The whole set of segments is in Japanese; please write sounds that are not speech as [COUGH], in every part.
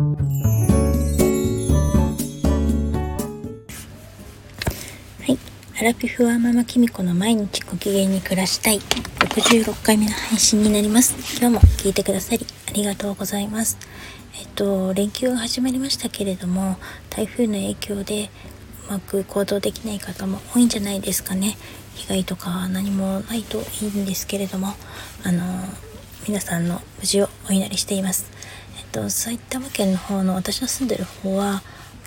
はい。アラピフはママキミコの毎日ご機嫌に暮らしたい66回目の配信になります。今日も聞いてくださりありがとうございます。えっと、連休が始まりましたけれども、台風の影響でうまく行動できない方も多いんじゃないですかね。被害とか何もないといいんですけれども、あの、皆さんの無事をお祈りしています。と、埼玉県の方の私の住んでる方は、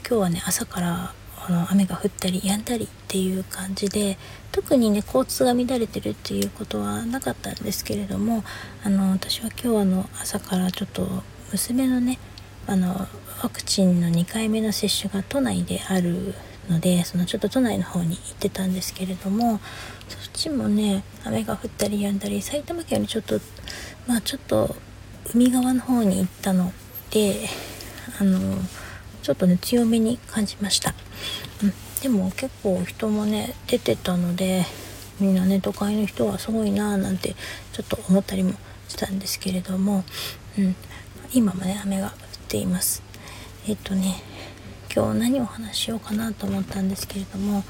今日はね、朝からあの雨が降ったり止んだりっていう感じで特にね交通が乱れてるっていうことはなかったんですけれどもあの私は今日あの朝からちょっと娘のねあのワクチンの2回目の接種が都内であるのでそのちょっと都内の方に行ってたんですけれどもそっちもね雨が降ったり止んだり埼玉県よりちょっとまあちょっと海側の方に行ったのであのちょっとね強めに感じました、うん、でも結構人もね出てたのでみんなね都会の人はすごいなーなんてちょっと思ったりもしたんですけれども、うん、今もね雨が降っています。えっとね今日何を話しようかなと思ったんですけれども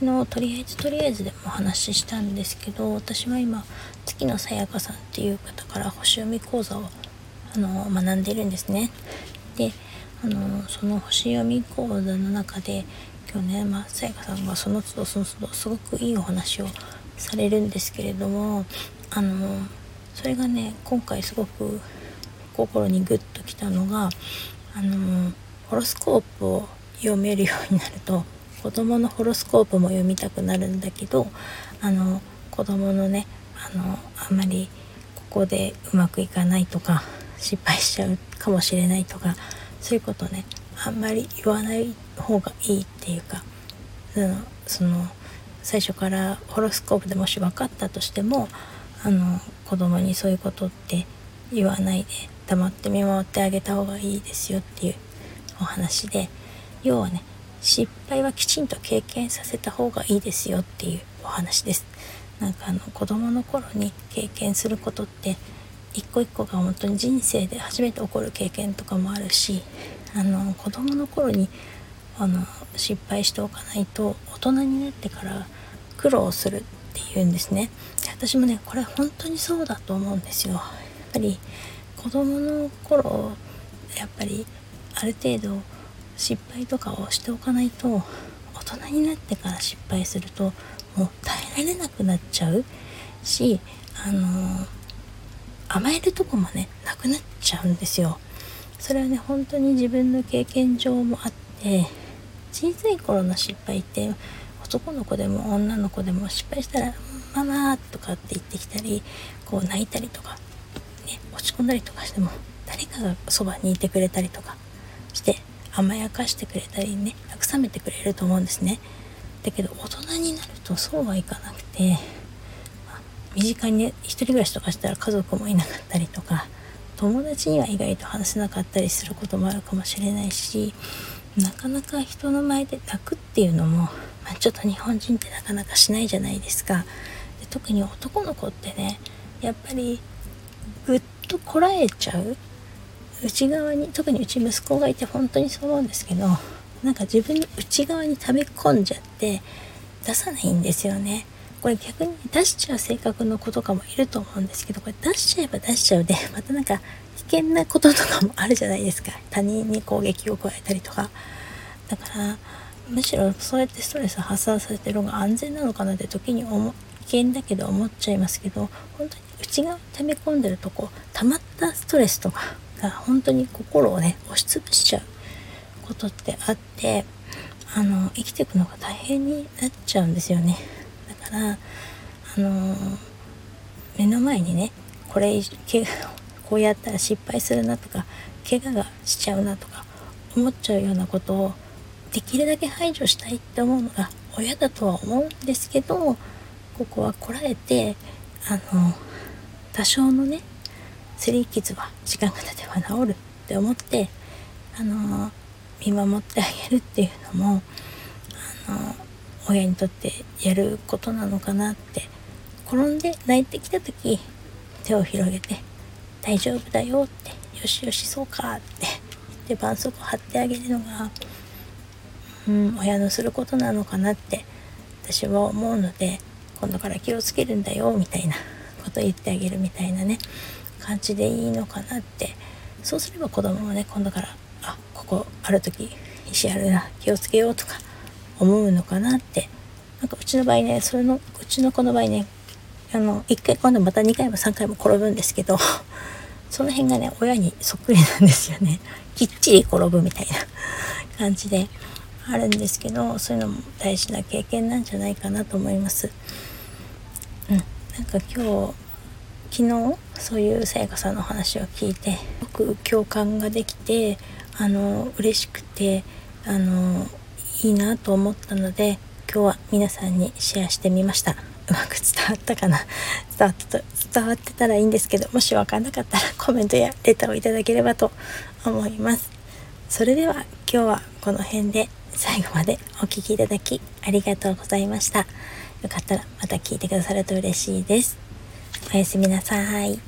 昨日とりあえずとりあえずでもお話ししたんですけど私は今月野さやかさんっていう方から星読み講座をあの学んでるんですね。であのその星読み講座の中で今日ね、まあ、さやかさんがその都度その都度すごくいいお話をされるんですけれどもあのそれがね今回すごく心にグッときたのがあのホロスコープを読めるようになると子供のホロスコープも読みたくなるんだけどあの子供のねあのあんまりここでうまくいかないとか失敗しちゃうかもしれないとかそういうことねあんまり言わない方がいいっていうか、その最初からホロスコープでもし分かったとしてもあの子供にそういうことって言わないで黙って見守ってあげた方がいいですよっていうお話で要はね失敗はきちんと経験させた方がいいですよっていうお話です。なんかあの子供の頃に経験することって一個一個が本当に人生で初めて起こる経験とかもあるしあの子供の頃にあの失敗しておかないと大人になってから苦労するっていうんですね私もねこれ本当にそうだと思うんですよやっぱり子供の頃やっぱりある程度失敗とかをしておかないと大人になってから失敗するともう耐えられなくなっちゃう。しあの甘えるとこもねなくなっちゃうんですよ。それはね本当に自分の経験上もあって小さい頃の失敗って男の子でも女の子でも失敗したら「ママ」とかって言ってきたりこう泣いたりとか、ね、落ち込んだりとかしても誰かがそばにいてくれたりとかして甘やかしてくれたりね慰めてくれると思うんですね。だけど大人になるとそうはいかなくて身近にね一人暮らしとかしたら家族もいなかったりとか友達には意外と話せなかったりすることもあるかもしれないしなかなか人の前で泣くっていうのも、まあ、ちょっと日本人ってなかなかしないじゃないですか。で特に男の子ってねやっぱりぐっとこらえちゃう内側に特にうち息子がいて本当にそう思うんですけどなんか自分の内側に溜め込んじゃって出さないんですよね。これ逆に出しちゃう性格の子とかもいると思うんですけどこれ出しちゃえば出しちゃうで [LAUGHS] またなんか危険なこととかもあるじゃないですか。他人に攻撃を加えたりとか。だからむしろそうやってストレス発散させてる方が安全なのかなって時に思危険だけど思っちゃいますけど本当に内側に溜め込んでるとこ溜まったストレスとかが本当に心をね押しつぶしちゃうことってあってあの生きていくのが大変になっちゃうんですよねだ。からあの目の前にねこれこうやったら失敗するなとか怪我がしちゃうなとか思っちゃうようなことをできるだけ排除したいって思うのが親だとは思うんですけどここはこらえてあの多少のね擦り傷は時間が経てば治るって思ってあの見守ってあげるっていうのもあの親にとってやることなのかなって。転んで泣いてきた時手を広げて「大丈夫だよ」って「よしよしそうか」って。言って絆創膏貼ってあげるのが、うん、親のすることなのかなって私は思うので今度から気をつけるんだよみたいなこと言ってあげるみたいなね。感じでいいのかなって。そうすれば子供もね今度からあここある時石あるな気をつけようとか思うのかなって。なんかうちの場合ねそれのうちの子の場合ねあの1回今度また2回も3回も転ぶんですけど [LAUGHS] その辺がね親にそっくりなんですよね。きっちり転ぶみたいな [LAUGHS] 感じであるんですけどそういうのも大事な経験なんじゃないかなと思います。うん、なんか今日昨日そういうさやかさんの話を聞いてすごく共感ができてあの嬉しくてあのいいなと思ったので今日は皆さんにシェアしてみました。うまく伝わったかな？[LAUGHS] 伝わった伝わってたらいいんですけどもし分かんなかったらコメントやレターをいただければと思います。それでは今日はこの辺で最後までお聴きいただきありがとうございました。よかったらまた聞いてくださると嬉しいです。おやすみなさい。